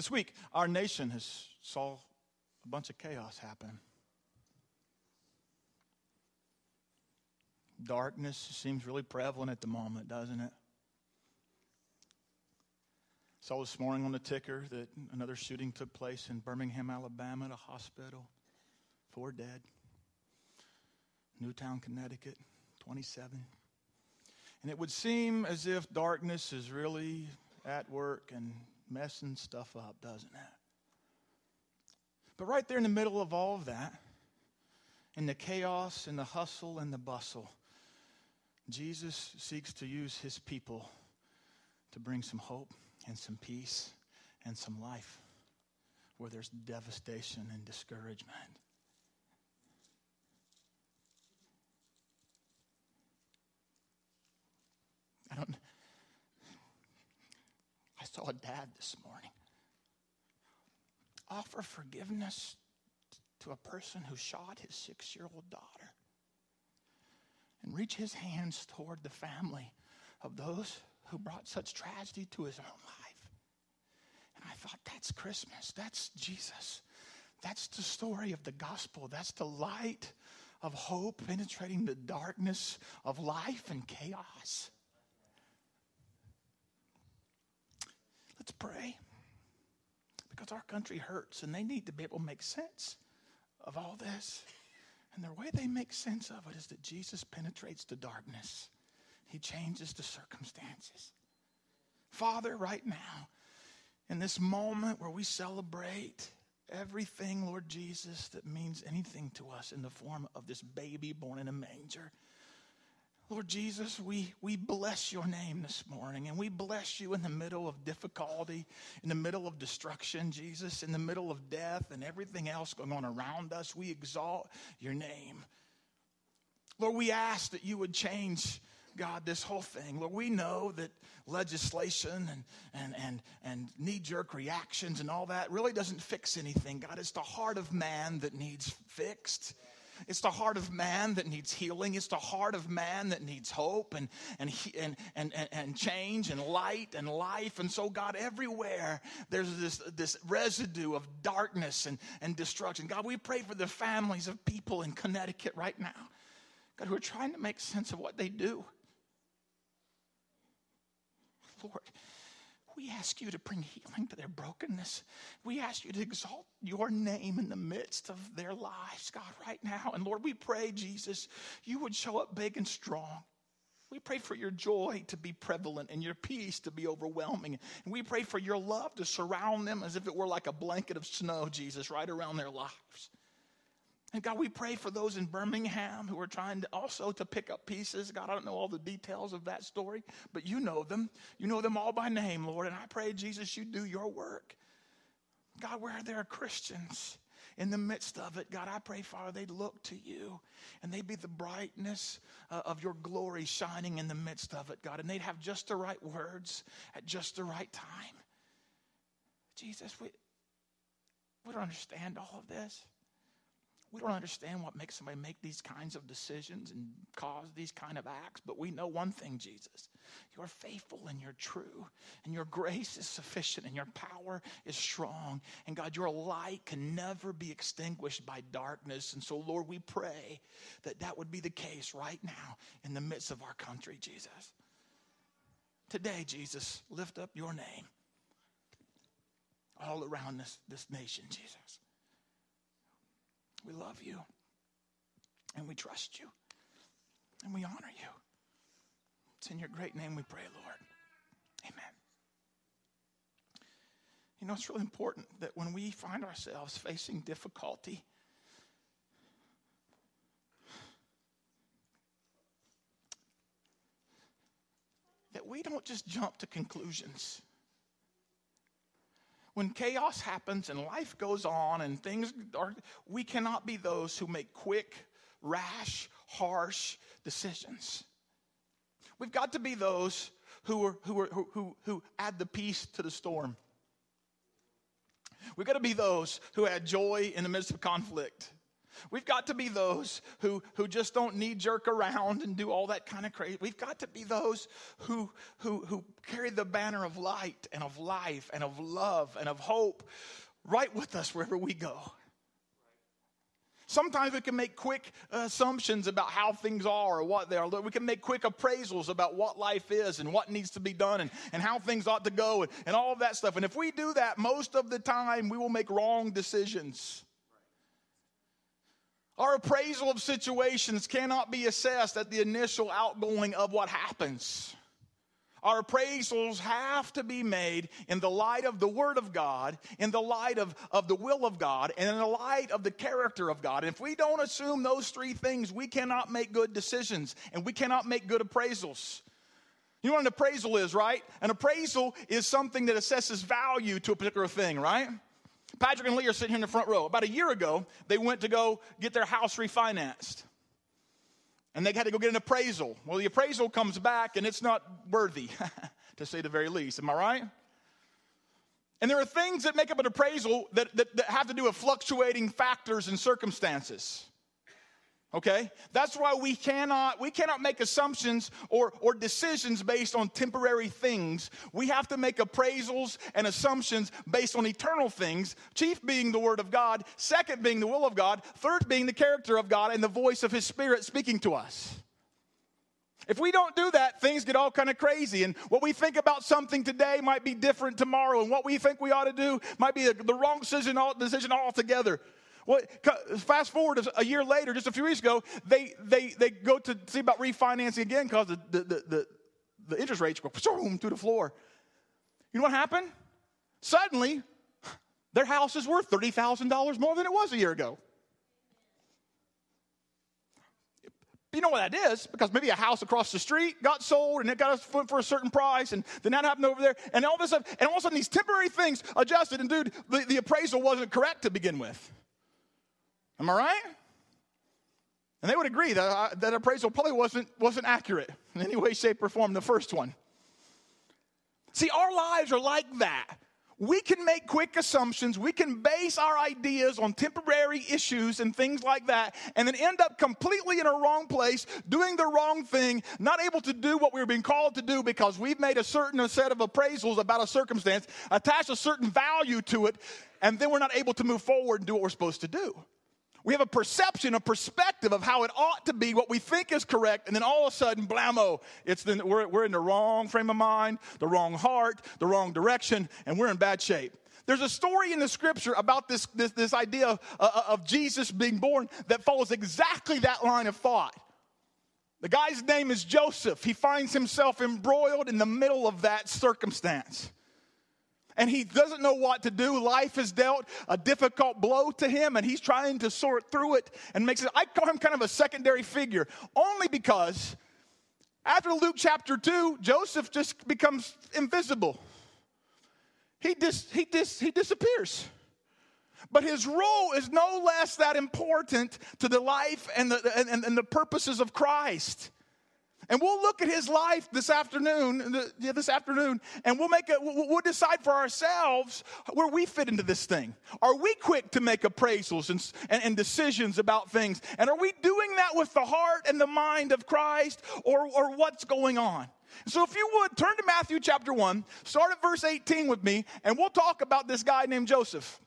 This week, our nation has saw a bunch of chaos happen. Darkness seems really prevalent at the moment, doesn't it? Saw this morning on the ticker that another shooting took place in Birmingham, Alabama, at a hospital. Four dead. Newtown, Connecticut, 27. And it would seem as if darkness is really at work and messing stuff up, doesn't it? But right there in the middle of all of that, in the chaos and the hustle and the bustle, Jesus seeks to use his people to bring some hope and some peace and some life where there's devastation and discouragement. I don't I saw dad this morning offer forgiveness to a person who shot his 6-year-old daughter and reach his hands toward the family of those who brought such tragedy to his own life. And I thought, that's Christmas. That's Jesus. That's the story of the gospel. That's the light of hope penetrating the darkness of life and chaos. Let's pray. Because our country hurts and they need to be able to make sense of all this. And the way they make sense of it is that Jesus penetrates the darkness, He changes the circumstances. Father, right now, in this moment where we celebrate everything, Lord Jesus, that means anything to us in the form of this baby born in a manger. Lord Jesus, we, we bless your name this morning and we bless you in the middle of difficulty, in the middle of destruction, Jesus, in the middle of death and everything else going on around us. We exalt your name. Lord, we ask that you would change, God, this whole thing. Lord, we know that legislation and, and, and, and knee jerk reactions and all that really doesn't fix anything. God, it's the heart of man that needs fixed. It's the heart of man that needs healing. It's the heart of man that needs hope and, and, and, and, and, change and light and life. And so, God, everywhere there's this, this residue of darkness and, and destruction. God, we pray for the families of people in Connecticut right now, God, who are trying to make sense of what they do. Lord, we ask you to bring healing to their brokenness. We ask you to exalt your name in the midst of their lives, God, right now. And Lord, we pray, Jesus, you would show up big and strong. We pray for your joy to be prevalent and your peace to be overwhelming. And we pray for your love to surround them as if it were like a blanket of snow, Jesus, right around their lives. And God, we pray for those in Birmingham who are trying to also to pick up pieces. God, I don't know all the details of that story, but you know them. You know them all by name, Lord. And I pray, Jesus, you do your work. God, where there are Christians in the midst of it, God, I pray, Father, they'd look to you and they'd be the brightness uh, of your glory shining in the midst of it, God. And they'd have just the right words at just the right time. Jesus, we, we don't understand all of this. We don't understand what makes somebody make these kinds of decisions and cause these kind of acts, but we know one thing, Jesus. You're faithful and you're true, and your grace is sufficient, and your power is strong. And God, your light can never be extinguished by darkness. And so, Lord, we pray that that would be the case right now in the midst of our country, Jesus. Today, Jesus, lift up your name all around this, this nation, Jesus. We love you and we trust you and we honor you. It's in your great name we pray, Lord. Amen. You know, it's really important that when we find ourselves facing difficulty, that we don't just jump to conclusions when chaos happens and life goes on and things are, we cannot be those who make quick, rash, harsh decisions. We've got to be those who, are, who, are, who, who, who add the peace to the storm. We've got to be those who add joy in the midst of conflict. We've got to be those who, who just don't knee jerk around and do all that kind of crazy. We've got to be those who, who, who carry the banner of light and of life and of love and of hope right with us wherever we go. Sometimes we can make quick assumptions about how things are or what they are. We can make quick appraisals about what life is and what needs to be done and, and how things ought to go and, and all of that stuff. And if we do that, most of the time we will make wrong decisions. Our appraisal of situations cannot be assessed at the initial outgoing of what happens. Our appraisals have to be made in the light of the Word of God, in the light of, of the will of God, and in the light of the character of God. And if we don't assume those three things, we cannot make good decisions and we cannot make good appraisals. You know what an appraisal is, right? An appraisal is something that assesses value to a particular thing, right? Patrick and Lee are sitting here in the front row. About a year ago, they went to go get their house refinanced and they had to go get an appraisal. Well, the appraisal comes back and it's not worthy, to say the very least. Am I right? And there are things that make up an appraisal that, that, that have to do with fluctuating factors and circumstances okay that's why we cannot we cannot make assumptions or or decisions based on temporary things we have to make appraisals and assumptions based on eternal things chief being the word of god second being the will of god third being the character of god and the voice of his spirit speaking to us if we don't do that, things get all kind of crazy. And what we think about something today might be different tomorrow. And what we think we ought to do might be the wrong decision, decision altogether. Well, fast forward a year later, just a few weeks ago, they, they, they go to see about refinancing again because the, the, the, the, interest rates go through the floor. You know what happened? Suddenly, their house is worth $30,000 more than it was a year ago. You know what that is? Because maybe a house across the street got sold and it got for a certain price, and then that happened over there, and all this stuff, and all of a sudden these temporary things adjusted, and dude, the, the appraisal wasn't correct to begin with. Am I right? And they would agree that, uh, that appraisal probably wasn't, wasn't accurate in any way, shape, or form, the first one. See, our lives are like that. We can make quick assumptions. We can base our ideas on temporary issues and things like that, and then end up completely in a wrong place, doing the wrong thing, not able to do what we are being called to do because we've made a certain set of appraisals about a circumstance, attached a certain value to it, and then we're not able to move forward and do what we're supposed to do. We have a perception, a perspective of how it ought to be, what we think is correct, and then all of a sudden, blammo, it's the, we're, we're in the wrong frame of mind, the wrong heart, the wrong direction, and we're in bad shape. There's a story in the scripture about this, this, this idea of, uh, of Jesus being born that follows exactly that line of thought. The guy's name is Joseph. He finds himself embroiled in the middle of that circumstance and he doesn't know what to do. Life has dealt a difficult blow to him, and he's trying to sort through it and makes it. I call him kind of a secondary figure, only because after Luke chapter 2, Joseph just becomes invisible. He, dis, he, dis, he disappears. But his role is no less that important to the life and the, and, and the purposes of Christ. And we'll look at his life this afternoon, this afternoon, and we'll make a, we'll decide for ourselves where we fit into this thing. Are we quick to make appraisals and, and, and decisions about things? And are we doing that with the heart and the mind of Christ, or, or what's going on? So, if you would turn to Matthew chapter 1, start at verse 18 with me, and we'll talk about this guy named Joseph.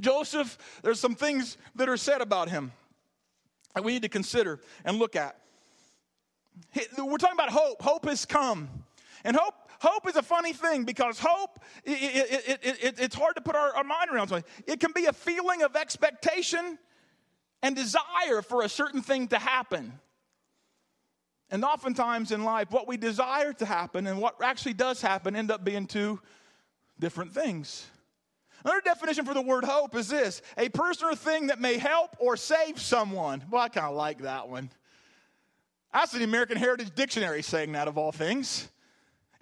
Joseph, there's some things that are said about him that we need to consider and look at. We're talking about hope. Hope has come. And hope, hope is a funny thing because hope, it, it, it, it's hard to put our, our mind around. It can be a feeling of expectation and desire for a certain thing to happen. And oftentimes in life, what we desire to happen and what actually does happen end up being two different things. Another definition for the word hope is this a person or thing that may help or save someone. Well, I kind of like that one. That's the American Heritage Dictionary saying that of all things.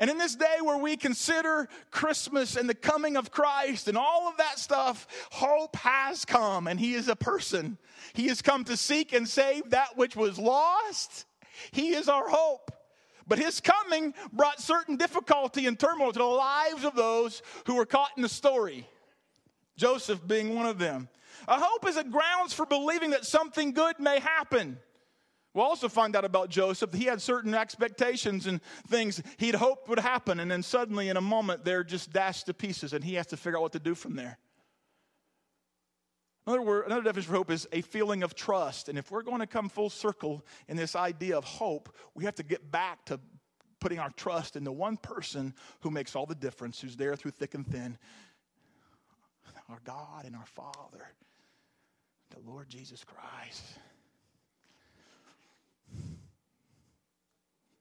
And in this day where we consider Christmas and the coming of Christ and all of that stuff, hope has come and He is a person. He has come to seek and save that which was lost. He is our hope. But His coming brought certain difficulty and turmoil to the lives of those who were caught in the story, Joseph being one of them. A hope is a grounds for believing that something good may happen. We'll also find out about Joseph. He had certain expectations and things he'd hoped would happen, and then suddenly, in a moment, they're just dashed to pieces, and he has to figure out what to do from there. Another, word, another definition for hope is a feeling of trust. And if we're going to come full circle in this idea of hope, we have to get back to putting our trust in the one person who makes all the difference, who's there through thick and thin our God and our Father, the Lord Jesus Christ.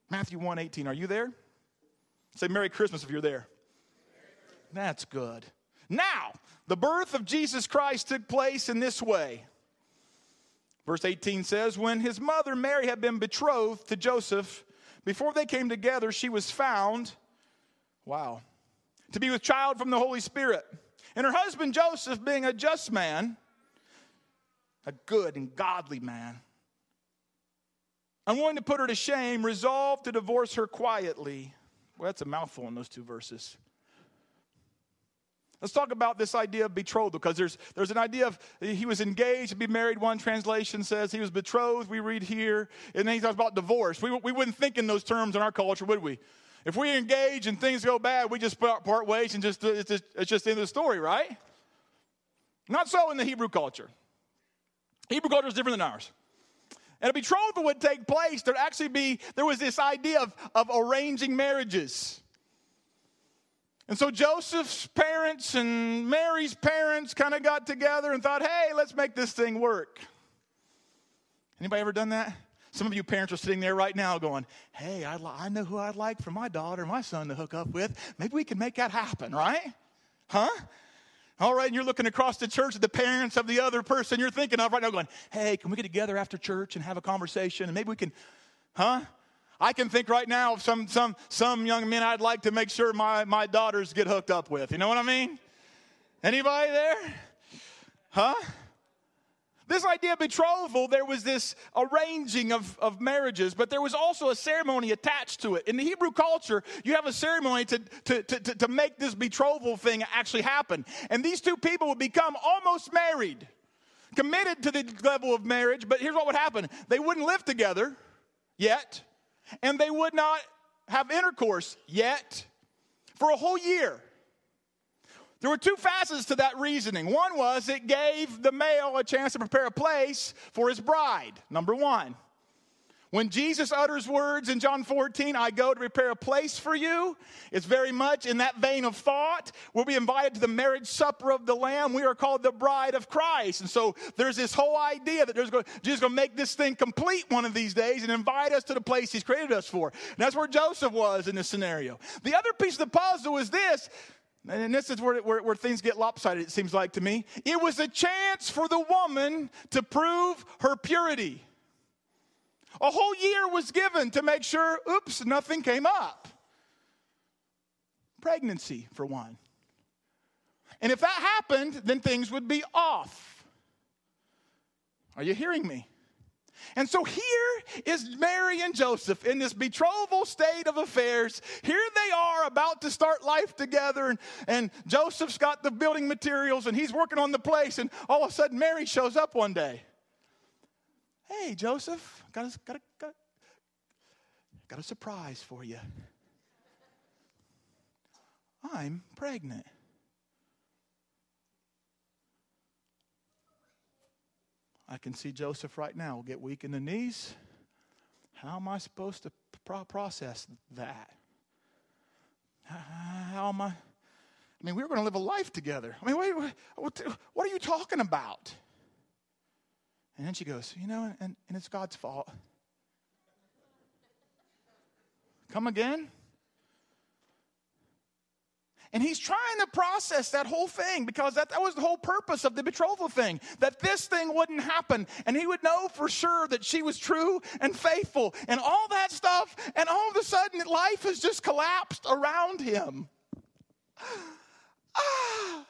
Matthew 1:18. Are you there? Say Merry Christmas if you're there. That's good. Now, the birth of Jesus Christ took place in this way. Verse 18 says, When his mother Mary had been betrothed to Joseph, before they came together, she was found, wow, to be with child from the Holy Spirit. And her husband Joseph, being a just man, a good and godly man, unwilling to put her to shame, resolved to divorce her quietly. Well, that's a mouthful in those two verses. Let's talk about this idea of betrothal because there's, there's an idea of he was engaged to be married. One translation says he was betrothed, we read here. And then he talks about divorce. We, we wouldn't think in those terms in our culture, would we? If we engage and things go bad, we just part, part ways and just it's, just it's just the end of the story, right? Not so in the Hebrew culture. Hebrew culture is different than ours. And a betrothal would take place. There'd actually be, there was this idea of, of arranging marriages. And so Joseph's parents and Mary's parents kind of got together and thought, hey, let's make this thing work. Anybody ever done that? Some of you parents are sitting there right now going, hey, I, li- I know who I'd like for my daughter, my son to hook up with. Maybe we can make that happen, right? Huh? All right, and you're looking across the church at the parents of the other person you're thinking of right now, going, hey, can we get together after church and have a conversation? And maybe we can, huh? I can think right now of some, some, some young men I'd like to make sure my, my daughters get hooked up with. You know what I mean? Anybody there? Huh? This idea of betrothal, there was this arranging of, of marriages, but there was also a ceremony attached to it. In the Hebrew culture, you have a ceremony to, to, to, to, make this betrothal thing actually happen. And these two people would become almost married, committed to the level of marriage, but here's what would happen they wouldn't live together yet and they would not have intercourse yet for a whole year. There were two facets to that reasoning. One was it gave the male a chance to prepare a place for his bride, number one. When Jesus utters words in John 14, I go to prepare a place for you, it's very much in that vein of thought. We'll be invited to the marriage supper of the Lamb. We are called the bride of Christ. And so there's this whole idea that there's going, Jesus is going to make this thing complete one of these days and invite us to the place he's created us for. And that's where Joseph was in this scenario. The other piece of the puzzle is this. And this is where, where, where things get lopsided, it seems like to me. It was a chance for the woman to prove her purity. A whole year was given to make sure, oops, nothing came up. Pregnancy, for one. And if that happened, then things would be off. Are you hearing me? And so here is Mary and Joseph in this betrothal state of affairs. Here they are about to start life together, and, and Joseph's got the building materials and he's working on the place, and all of a sudden Mary shows up one day. Hey, Joseph, got a, got a, got, a, got a surprise for you. I'm pregnant. I can see Joseph right now will get weak in the knees. How am I supposed to pro- process that? How am I? I mean, we were going to live a life together. I mean, wait, what, what are you talking about? And then she goes, You know, and, and it's God's fault. Come again? And he's trying to process that whole thing because that, that was the whole purpose of the betrothal thing that this thing wouldn't happen. And he would know for sure that she was true and faithful and all that stuff. And all of a sudden, life has just collapsed around him. Ah.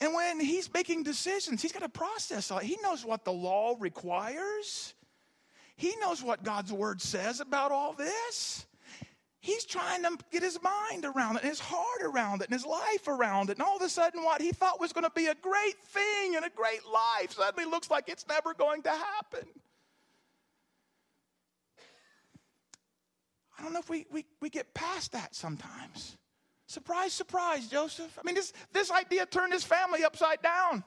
And when he's making decisions, he's got to process. He knows what the law requires. He knows what God's word says about all this. He's trying to get his mind around it and his heart around it and his life around it. And all of a sudden, what he thought was going to be a great thing and a great life suddenly looks like it's never going to happen. I don't know if we, we, we get past that sometimes. Surprise, surprise, Joseph. I mean, this, this idea turned his family upside down.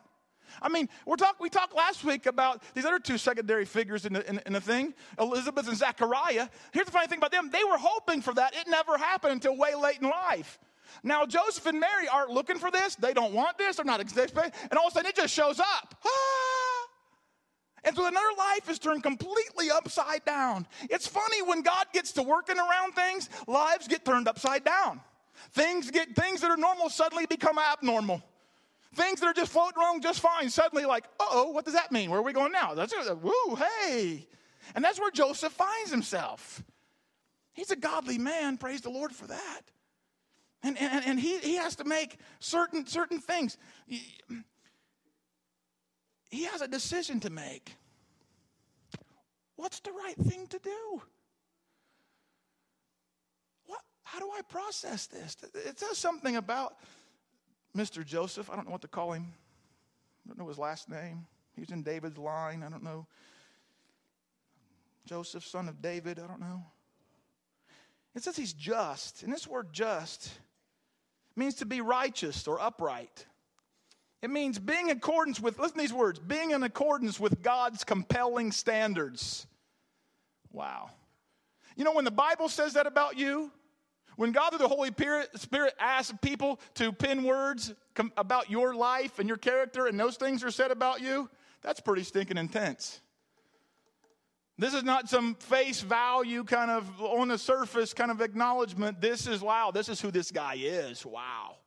I mean, we're talk, we talked last week about these other two secondary figures in the, in, in the thing, Elizabeth and Zachariah. Here's the funny thing about them they were hoping for that. It never happened until way late in life. Now, Joseph and Mary aren't looking for this. They don't want this. They're not expecting And all of a sudden, it just shows up. Ah! And so another life is turned completely upside down. It's funny when God gets to working around things, lives get turned upside down. Things get things that are normal suddenly become abnormal. Things that are just floating along just fine, suddenly like, oh, what does that mean? Where are we going now? That's a, woo, hey. And that's where Joseph finds himself. He's a godly man, praise the Lord for that. And, and, and he, he has to make certain, certain things. He, he has a decision to make. What's the right thing to do? What, how do I process this? It says something about Mr. Joseph. I don't know what to call him. I don't know his last name. He's in David's line. I don't know. Joseph, son of David. I don't know. It says he's just. And this word just means to be righteous or upright. It means being in accordance with, listen to these words, being in accordance with God's compelling standards. Wow. You know, when the Bible says that about you, when God through the Holy Spirit asks people to pin words about your life and your character, and those things are said about you, that's pretty stinking intense. This is not some face value kind of on the surface kind of acknowledgement. This is, wow, this is who this guy is. Wow.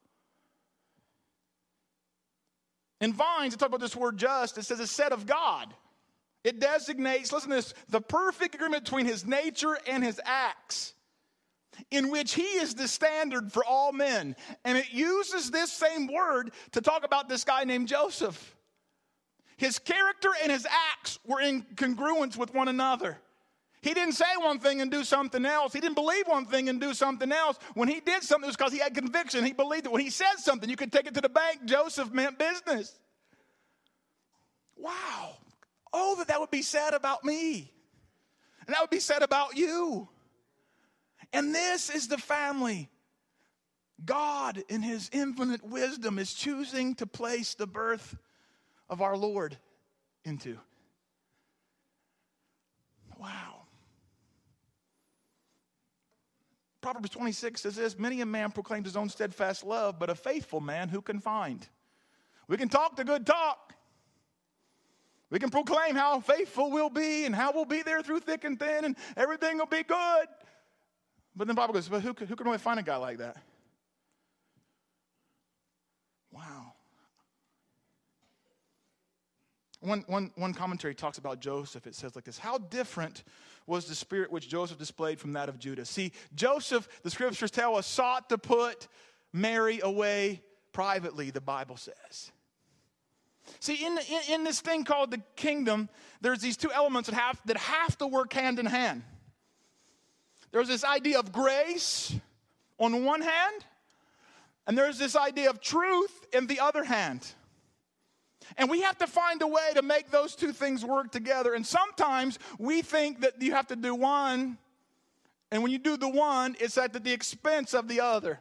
In Vines, it talk about this word just, it says a set of God. It designates, listen to this, the perfect agreement between his nature and his acts in which he is the standard for all men. And it uses this same word to talk about this guy named Joseph. His character and his acts were in congruence with one another. He didn't say one thing and do something else. He didn't believe one thing and do something else. When he did something, it was because he had conviction. He believed it. When he said something, you could take it to the bank. Joseph meant business. Wow. Oh, that that would be said about me. And that would be said about you. And this is the family God, in his infinite wisdom, is choosing to place the birth of our Lord into. Wow. Proverbs 26 says this Many a man proclaims his own steadfast love, but a faithful man who can find? We can talk the good talk. We can proclaim how faithful we'll be and how we'll be there through thick and thin and everything will be good. But then the Bible goes, but who, who can really find a guy like that? Wow. One, one, one commentary talks about Joseph. It says like this How different was the spirit which Joseph displayed from that of Judah? See, Joseph, the scriptures tell us, sought to put Mary away privately, the Bible says. See, in, in, in this thing called the kingdom, there's these two elements that have, that have to work hand in hand. There's this idea of grace on one hand, and there's this idea of truth in the other hand. And we have to find a way to make those two things work together. And sometimes we think that you have to do one, and when you do the one, it's at the expense of the other.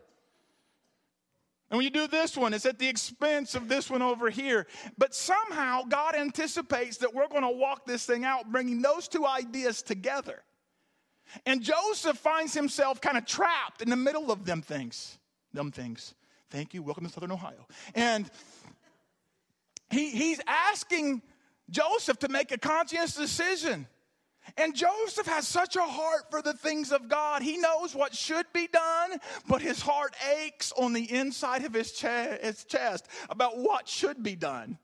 And when you do this one, it's at the expense of this one over here. But somehow God anticipates that we're going to walk this thing out, bringing those two ideas together. And Joseph finds himself kind of trapped in the middle of them things. Them things. Thank you. Welcome to Southern Ohio. And he, he's asking Joseph to make a conscious decision. And Joseph has such a heart for the things of God. He knows what should be done, but his heart aches on the inside of his, his chest about what should be done.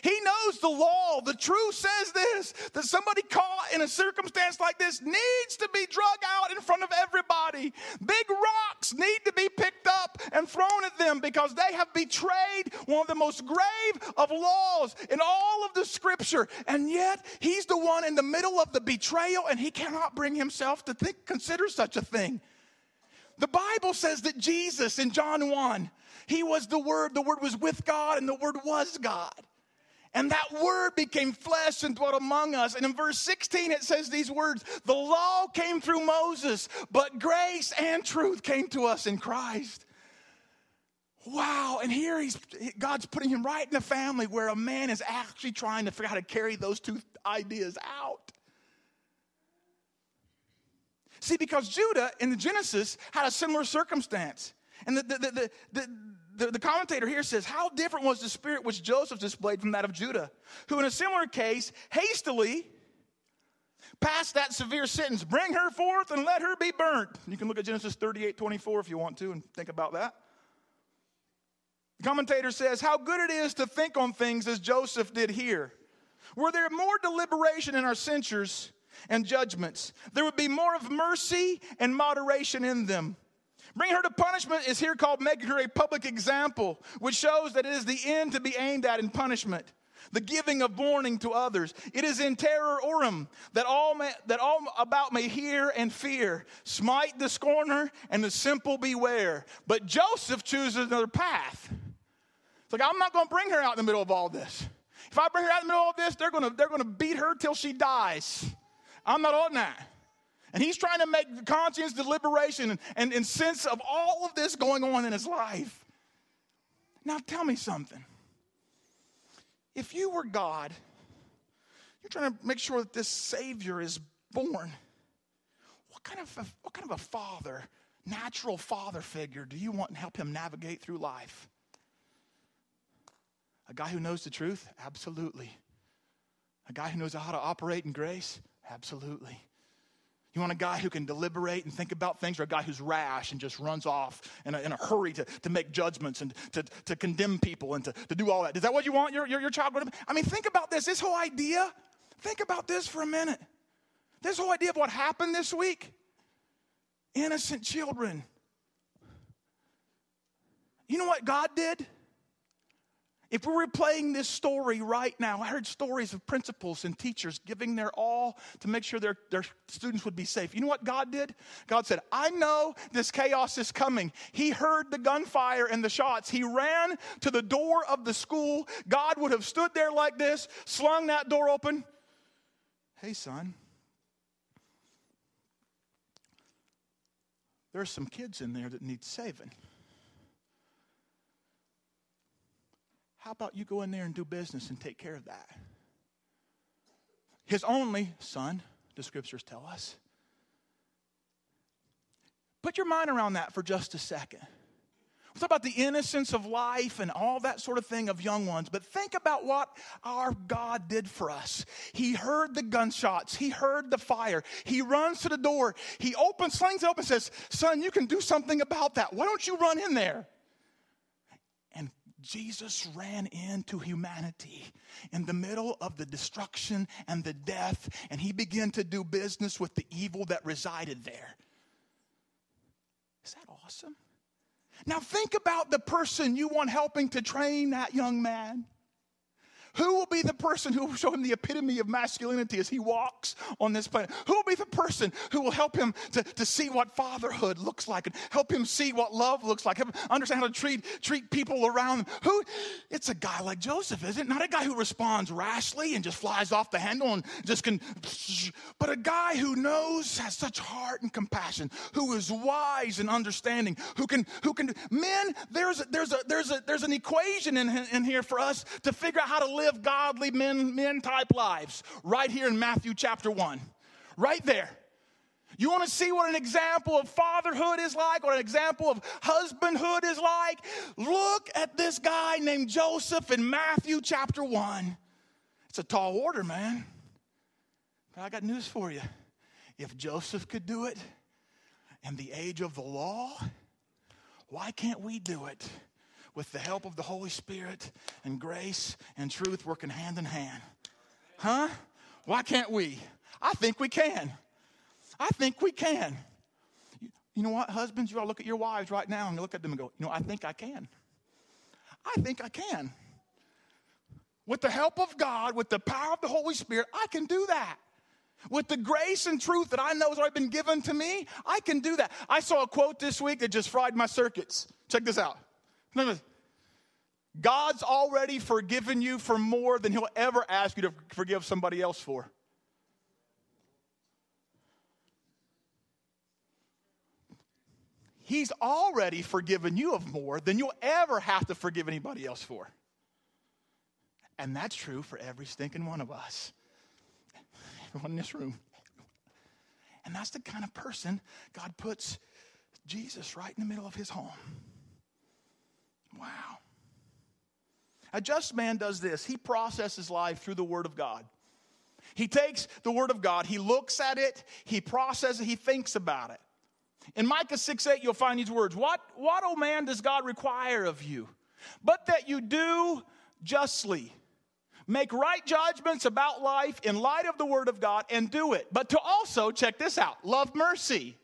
He knows the law. The truth says this that somebody caught in a circumstance like this needs to be drug out in front of everybody. Big rocks need to be picked up and thrown at them because they have betrayed one of the most grave of laws in all of the scripture. And yet, he's the one in the middle of the betrayal and he cannot bring himself to think, consider such a thing. the Bible says that Jesus in John 1, he was the Word, the Word was with God, and the Word was God. And that word became flesh and dwelt among us. And in verse 16, it says these words The law came through Moses, but grace and truth came to us in Christ. Wow. And here he's God's putting him right in a family where a man is actually trying to figure out how to carry those two ideas out. See, because Judah in the Genesis had a similar circumstance. And the, the, the, the, the, the, commentator here says, How different was the spirit which Joseph displayed from that of Judah, who in a similar case hastily passed that severe sentence bring her forth and let her be burnt. You can look at Genesis 38 24 if you want to and think about that. The commentator says, How good it is to think on things as Joseph did here. Were there more deliberation in our censures and judgments, there would be more of mercy and moderation in them. Bring her to punishment is here called making her a public example, which shows that it is the end to be aimed at in punishment. The giving of warning to others. It is in terrorem that all may, that all about may hear and fear. Smite the scorner and the simple beware. But Joseph chooses another path. It's like I'm not going to bring her out in the middle of all this. If I bring her out in the middle of this, they're going to they're going to beat her till she dies. I'm not on that. And he's trying to make conscience, deliberation, and, and, and sense of all of this going on in his life. Now, tell me something. If you were God, you're trying to make sure that this Savior is born. What kind of a, what kind of a father, natural father figure, do you want to help him navigate through life? A guy who knows the truth? Absolutely. A guy who knows how to operate in grace? Absolutely. You want a guy who can deliberate and think about things, or a guy who's rash and just runs off in a, in a hurry to, to make judgments and to, to condemn people and to, to do all that? Is that what you want your, your, your child? Going to be? I mean, think about this. This whole idea, think about this for a minute. This whole idea of what happened this week innocent children. You know what God did? If we were playing this story right now, I heard stories of principals and teachers giving their all to make sure their, their students would be safe. You know what God did? God said, I know this chaos is coming. He heard the gunfire and the shots. He ran to the door of the school. God would have stood there like this, slung that door open. Hey, son, there are some kids in there that need saving. How about you go in there and do business and take care of that? His only son, the scriptures tell us. Put your mind around that for just a second. We talk about the innocence of life and all that sort of thing of young ones, but think about what our God did for us. He heard the gunshots, He heard the fire. He runs to the door, He opens, slings it open, says, Son, you can do something about that. Why don't you run in there? Jesus ran into humanity in the middle of the destruction and the death, and he began to do business with the evil that resided there. Is that awesome? Now, think about the person you want helping to train that young man. Who will be the person who will show him the epitome of masculinity as he walks on this planet? Who will be the person who will help him to, to see what fatherhood looks like and help him see what love looks like, understand how to treat, treat people around him? Who? It's a guy like Joseph, isn't it? Not a guy who responds rashly and just flies off the handle and just can, but a guy who knows, has such heart and compassion, who is wise and understanding, who can, who can, men, there's, there's, a, there's, a, there's an equation in, in here for us to figure out how to live live godly men, men type lives right here in Matthew chapter 1. Right there. You want to see what an example of fatherhood is like, what an example of husbandhood is like? Look at this guy named Joseph in Matthew chapter 1. It's a tall order, man. But I got news for you. If Joseph could do it in the age of the law, why can't we do it? With the help of the Holy Spirit and grace and truth working hand in hand. Huh? Why can't we? I think we can. I think we can. You know what, husbands, you all look at your wives right now and look at them and go, you know, I think I can. I think I can. With the help of God, with the power of the Holy Spirit, I can do that. With the grace and truth that I know has already been given to me, I can do that. I saw a quote this week that just fried my circuits. Check this out. God's already forgiven you for more than he'll ever ask you to forgive somebody else for. He's already forgiven you of more than you'll ever have to forgive anybody else for. And that's true for every stinking one of us. Everyone in this room. And that's the kind of person God puts Jesus right in the middle of his home. Wow. A just man does this he processes life through the Word of God. He takes the Word of God, he looks at it, he processes it, he thinks about it. In Micah 6 8, you'll find these words What, what, oh man, does God require of you? But that you do justly, make right judgments about life in light of the Word of God, and do it. But to also, check this out, love mercy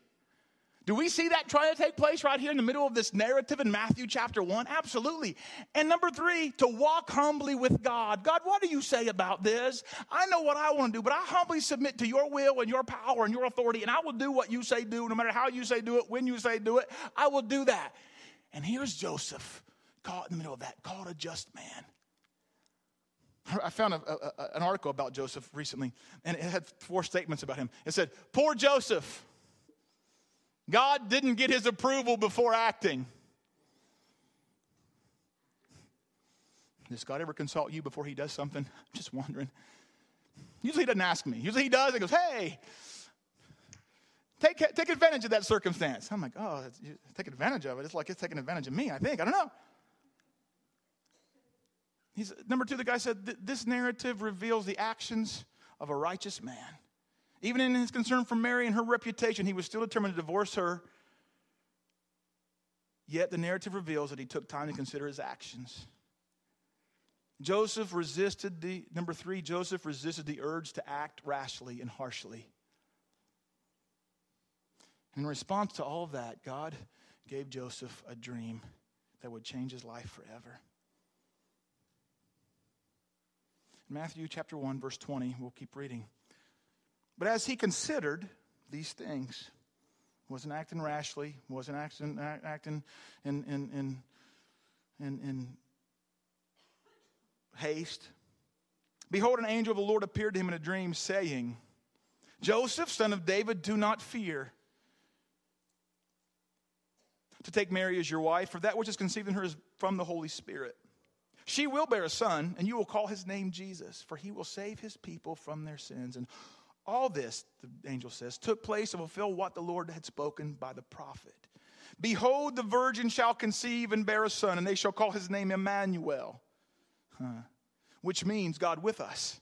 do we see that trying to take place right here in the middle of this narrative in Matthew chapter 1? Absolutely. And number three, to walk humbly with God. God, what do you say about this? I know what I want to do, but I humbly submit to your will and your power and your authority, and I will do what you say do, no matter how you say do it, when you say do it, I will do that. And here's Joseph caught in the middle of that, called a just man. I found a, a, an article about Joseph recently, and it had four statements about him. It said, Poor Joseph God didn't get his approval before acting. Does God ever consult you before he does something? I'm just wondering. Usually he doesn't ask me. Usually he does. He goes, hey, take, take advantage of that circumstance. I'm like, oh, take advantage of it. It's like it's taking advantage of me, I think. I don't know. He's, number two, the guy said, this narrative reveals the actions of a righteous man. Even in his concern for Mary and her reputation, he was still determined to divorce her. Yet the narrative reveals that he took time to consider his actions. Joseph resisted the, number three, Joseph resisted the urge to act rashly and harshly. In response to all of that, God gave Joseph a dream that would change his life forever. In Matthew chapter 1, verse 20, we'll keep reading. But as he considered these things, wasn't acting rashly, wasn't acting, acting in, in, in, in, in haste. Behold, an angel of the Lord appeared to him in a dream, saying, Joseph, son of David, do not fear to take Mary as your wife, for that which is conceived in her is from the Holy Spirit. She will bear a son, and you will call his name Jesus, for he will save his people from their sins. And all this, the angel says, took place to fulfill what the Lord had spoken by the prophet. Behold, the virgin shall conceive and bear a son, and they shall call his name Emmanuel, huh. which means God with us.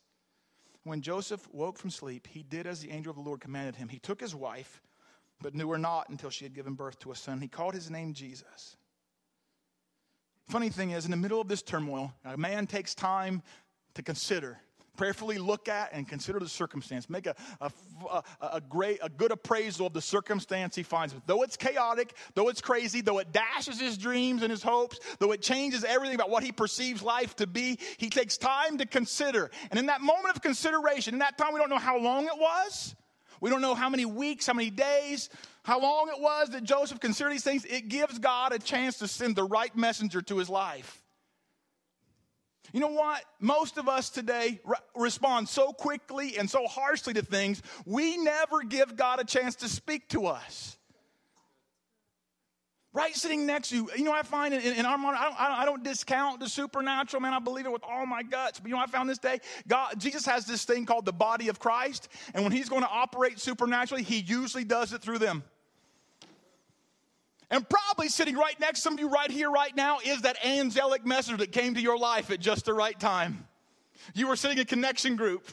When Joseph woke from sleep, he did as the angel of the Lord commanded him. He took his wife, but knew her not until she had given birth to a son. He called his name Jesus. Funny thing is, in the middle of this turmoil, a man takes time to consider prayerfully look at and consider the circumstance. Make a, a, a, a, great, a good appraisal of the circumstance he finds. Though it's chaotic, though it's crazy, though it dashes his dreams and his hopes, though it changes everything about what he perceives life to be, he takes time to consider. And in that moment of consideration, in that time, we don't know how long it was. We don't know how many weeks, how many days, how long it was that Joseph considered these things. It gives God a chance to send the right messenger to his life. You know what? Most of us today re- respond so quickly and so harshly to things, we never give God a chance to speak to us. Right sitting next to you, you know, I find in, in our modern, I don't, I don't discount the supernatural, man. I believe it with all my guts. But you know, I found this day, God, Jesus has this thing called the body of Christ. And when he's going to operate supernaturally, he usually does it through them. And probably sitting right next to you right here, right now, is that angelic messenger that came to your life at just the right time. You were sitting in a connection group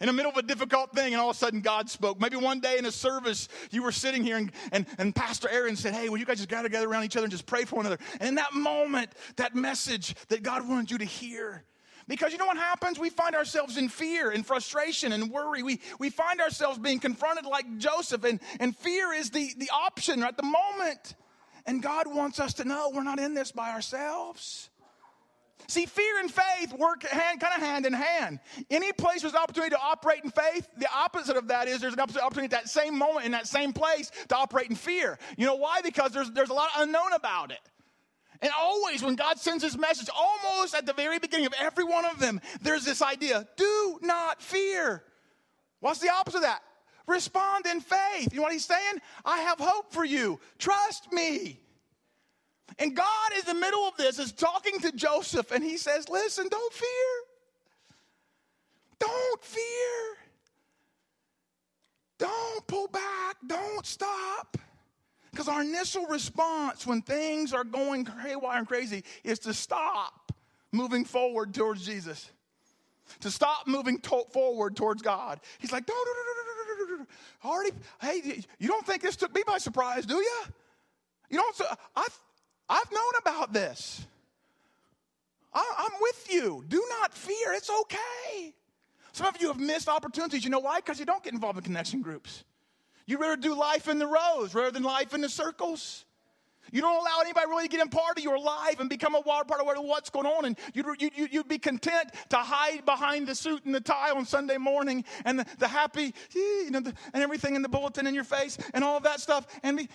in the middle of a difficult thing, and all of a sudden God spoke. Maybe one day in a service, you were sitting here, and, and, and Pastor Aaron said, Hey, will you guys just gather together around each other and just pray for one another? And in that moment, that message that God wanted you to hear, because you know what happens? We find ourselves in fear and frustration and worry. We, we find ourselves being confronted like Joseph, and, and fear is the, the option at the moment. And God wants us to know we're not in this by ourselves. See, fear and faith work hand, kind of hand in hand. Any place there's an opportunity to operate in faith, the opposite of that is there's an opportunity at that same moment in that same place to operate in fear. You know why? Because there's, there's a lot unknown about it. And always, when God sends his message, almost at the very beginning of every one of them, there's this idea do not fear. What's the opposite of that? Respond in faith. You know what he's saying? I have hope for you. Trust me. And God, in the middle of this, is talking to Joseph, and he says, Listen, don't fear. Don't fear. Don't pull back. Don't stop. Because our initial response when things are going haywire and crazy is to stop moving forward towards Jesus, to stop moving to- forward towards God. He's like, already, hey, you don't think this took me by surprise, do you? You don't, I've, I've known about this. I, I'm with you. Do not fear. It's okay. Some of you have missed opportunities. You know why? Because you don't get involved in connection groups. You rather do life in the rows rather than life in the circles. You don't allow anybody really to get in part of your life and become a part of what's going on. And you'd, you'd, you'd be content to hide behind the suit and the tie on Sunday morning and the, the happy, you know, the, and everything in the bulletin in your face and all of that stuff. And be,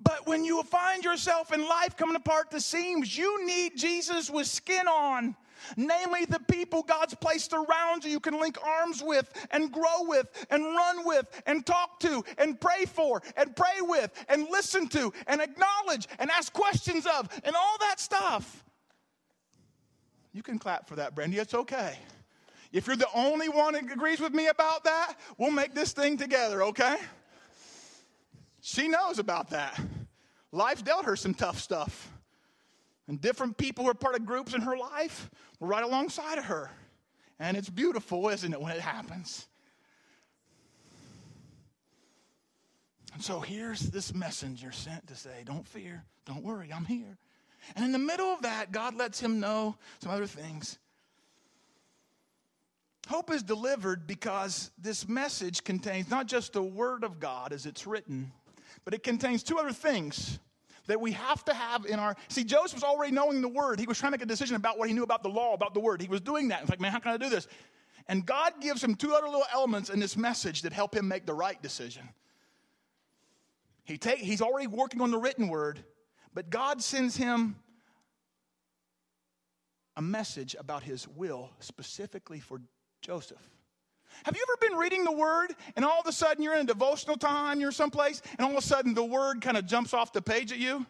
but when you find yourself in life coming apart the seams, you need Jesus with skin on namely the people God's placed around you, you can link arms with and grow with and run with and talk to and pray for and pray with and listen to and acknowledge and ask questions of and all that stuff. You can clap for that, Brandy. It's okay. If you're the only one that agrees with me about that, we'll make this thing together, okay? She knows about that. Life dealt her some tough stuff. And different people who are part of groups in her life were right alongside of her. And it's beautiful, isn't it, when it happens? And so here's this messenger sent to say, Don't fear, don't worry, I'm here. And in the middle of that, God lets him know some other things. Hope is delivered because this message contains not just the word of God as it's written, but it contains two other things that we have to have in our. See, Joseph was already knowing the word. He was trying to make a decision about what he knew about the law, about the word. He was doing that. It's like, man, how can I do this? And God gives him two other little elements in this message that help him make the right decision. He take, he's already working on the written word, but God sends him a message about his will specifically for Joseph. Have you ever been reading the word and all of a sudden you're in a devotional time, you're someplace, and all of a sudden the word kind of jumps off the page at you?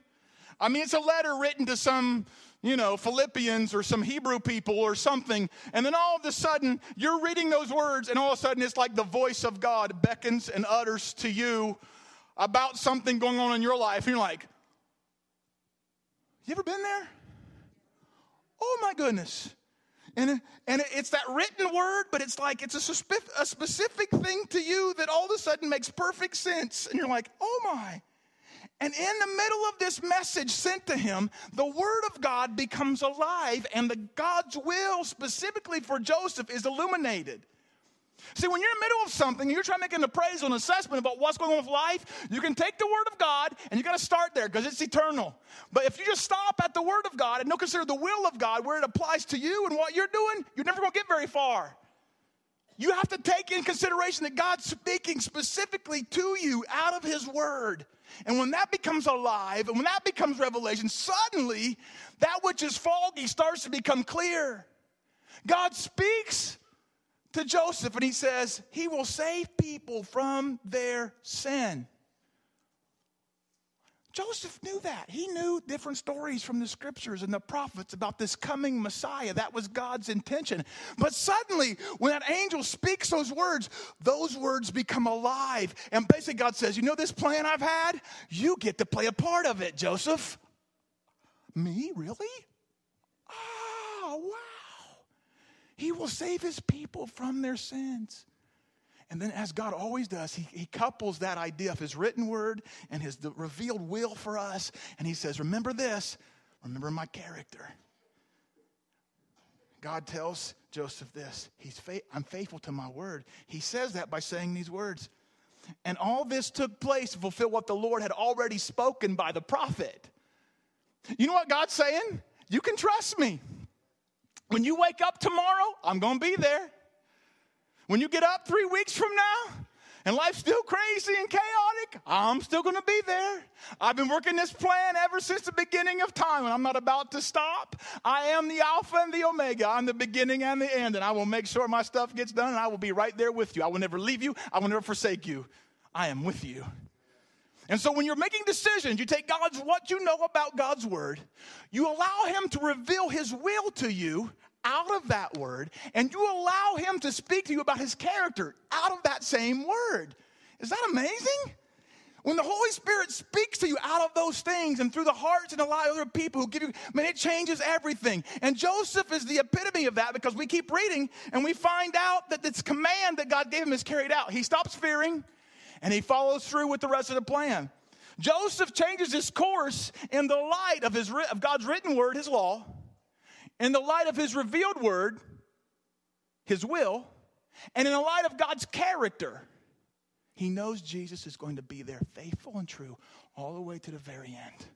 I mean, it's a letter written to some, you know, Philippians or some Hebrew people or something, and then all of a sudden you're reading those words, and all of a sudden it's like the voice of God beckons and utters to you about something going on in your life, and you're like, you ever been there? Oh my goodness. And, and it's that written word, but it's like it's a, a specific thing to you that all of a sudden makes perfect sense. And you're like, oh my. And in the middle of this message sent to him, the word of God becomes alive, and the God's will specifically for Joseph is illuminated. See, when you're in the middle of something, you're trying to make an appraisal and assessment about what's going on with life, you can take the Word of God and you got to start there because it's eternal. But if you just stop at the Word of God and don't consider the will of God where it applies to you and what you're doing, you're never going to get very far. You have to take in consideration that God's speaking specifically to you out of His Word. And when that becomes alive and when that becomes revelation, suddenly that which is foggy starts to become clear. God speaks to Joseph and he says, He will save people from their sin. Joseph knew that. He knew different stories from the scriptures and the prophets about this coming Messiah. That was God's intention. But suddenly, when that angel speaks those words, those words become alive. And basically, God says, You know this plan I've had? You get to play a part of it, Joseph. Me? Really? Oh, wow. He will save his people from their sins. And then, as God always does, he, he couples that idea of his written word and his revealed will for us. And he says, Remember this, remember my character. God tells Joseph this He's fa- I'm faithful to my word. He says that by saying these words. And all this took place to fulfill what the Lord had already spoken by the prophet. You know what God's saying? You can trust me. When you wake up tomorrow, I'm going to be there. When you get up three weeks from now, and life's still crazy and chaotic, I'm still to be there. I've been working this plan ever since the beginning of time, and I'm not about to stop. I am the Alpha and the Omega. I'm the beginning and the end, and I will make sure my stuff gets done, and I will be right there with you. I will never leave you, I will never forsake you. I am with you. And so when you're making decisions, you take God's what you know about God's word, you allow him to reveal his will to you out of that word, and you allow him to speak to you about his character out of that same word. Is that amazing? When the Holy Spirit speaks to you out of those things and through the hearts and the lives of other people who give you, man, it changes everything. And Joseph is the epitome of that because we keep reading and we find out that this command that God gave him is carried out. He stops fearing and he follows through with the rest of the plan. Joseph changes his course in the light of, his, of God's written word, his law, in the light of his revealed word, his will, and in the light of God's character. He knows Jesus is going to be there, faithful and true, all the way to the very end.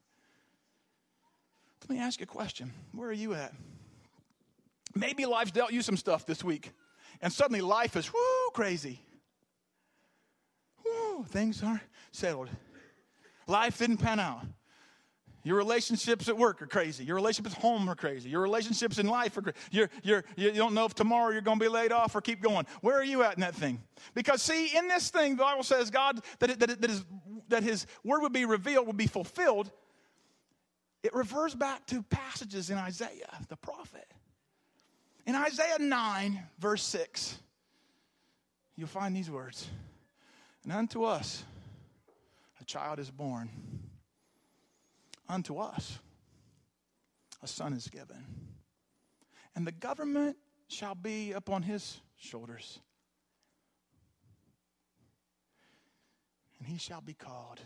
Let me ask you a question Where are you at? Maybe life's dealt you some stuff this week, and suddenly life is whoo crazy. Things aren't settled. Life didn't pan out. Your relationships at work are crazy. Your relationships at home are crazy. Your relationships in life are crazy. You're, you're, you don't know if tomorrow you're going to be laid off or keep going. Where are you at in that thing? Because, see, in this thing, the Bible says God, that, it, that, it, that, his, that His word would be revealed, would be fulfilled. It refers back to passages in Isaiah, the prophet. In Isaiah 9, verse 6, you'll find these words And unto us a child is born unto us a son is given, and the government shall be upon his shoulders. And he shall be called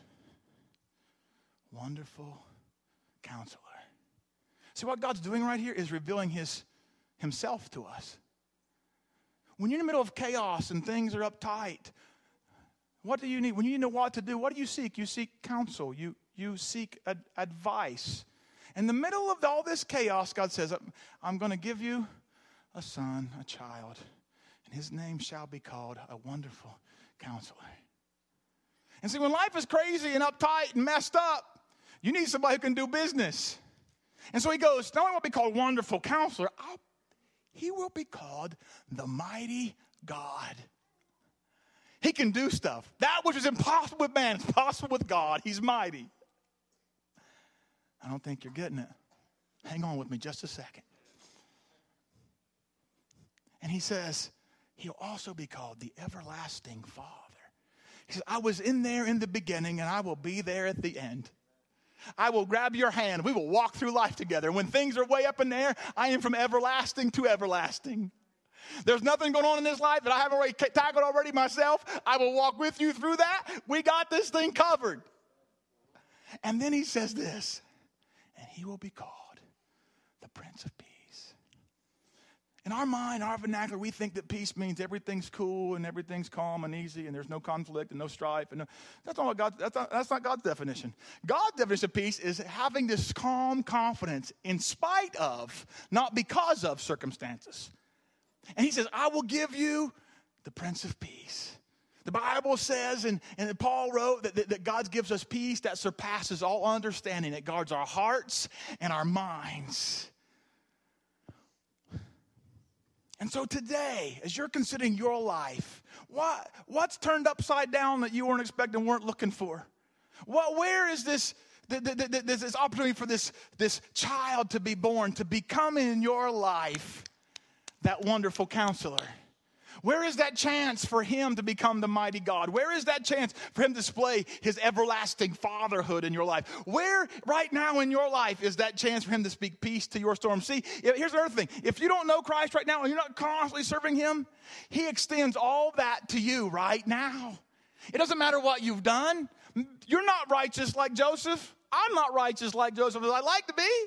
Wonderful Counselor. See, what God's doing right here is revealing his, himself to us. When you're in the middle of chaos and things are uptight, what do you need? When you know what to do, what do you seek? You seek counsel. You, you seek ad- advice. In the middle of all this chaos, God says, I'm going to give you a son, a child, and his name shall be called a wonderful counselor. And see, when life is crazy and uptight and messed up, you need somebody who can do business. And so he goes, not only will be called wonderful counselor, I'll, he will be called the mighty God. He can do stuff. That which is impossible with man is possible with God. He's mighty. I don't think you're getting it. Hang on with me just a second. And he says, He'll also be called the everlasting Father. He says, I was in there in the beginning and I will be there at the end. I will grab your hand. We will walk through life together. When things are way up in there, I am from everlasting to everlasting. There's nothing going on in this life that I haven't already tackled already myself. I will walk with you through that. We got this thing covered. And then he says this and he will be called the Prince of Peace. In our mind, our vernacular, we think that peace means everything's cool and everything's calm and easy and there's no conflict and no strife. And no, that's, not God, that's, not, that's not God's definition. God's definition of peace is having this calm confidence in spite of, not because of circumstances. And he says, I will give you the Prince of Peace. The Bible says, and, and Paul wrote, that, that, that God gives us peace that surpasses all understanding. It guards our hearts and our minds. And so today, as you're considering your life, what, what's turned upside down that you weren't expecting, weren't looking for? What, where is this, this opportunity for this, this child to be born, to become in your life that wonderful counselor? Where is that chance for him to become the mighty God? Where is that chance for him to display his everlasting fatherhood in your life? Where right now in your life is that chance for him to speak peace to your storm? See, here's another thing. If you don't know Christ right now and you're not constantly serving him, he extends all that to you right now. It doesn't matter what you've done. You're not righteous like Joseph. I'm not righteous like Joseph as I'd like to be.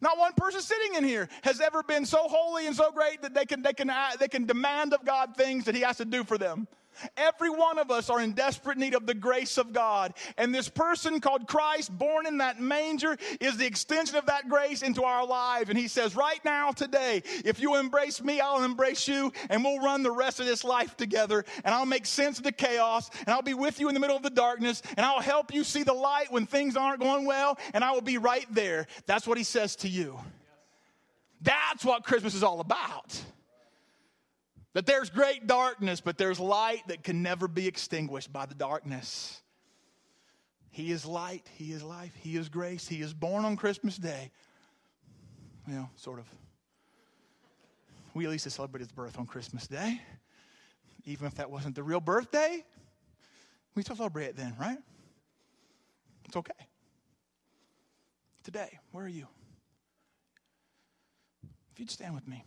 Not one person sitting in here has ever been so holy and so great that they can, they can, they can demand of God things that He has to do for them. Every one of us are in desperate need of the grace of God. And this person called Christ, born in that manger, is the extension of that grace into our life. And he says, right now, today, if you embrace me, I'll embrace you, and we'll run the rest of this life together. And I'll make sense of the chaos, and I'll be with you in the middle of the darkness, and I'll help you see the light when things aren't going well, and I will be right there. That's what he says to you. That's what Christmas is all about. That there's great darkness, but there's light that can never be extinguished by the darkness. He is light, He is life, He is grace, He is born on Christmas Day. You know, sort of. We at least celebrate His birth on Christmas Day. Even if that wasn't the real birthday, we still celebrate it then, right? It's okay. Today, where are you? If you'd stand with me.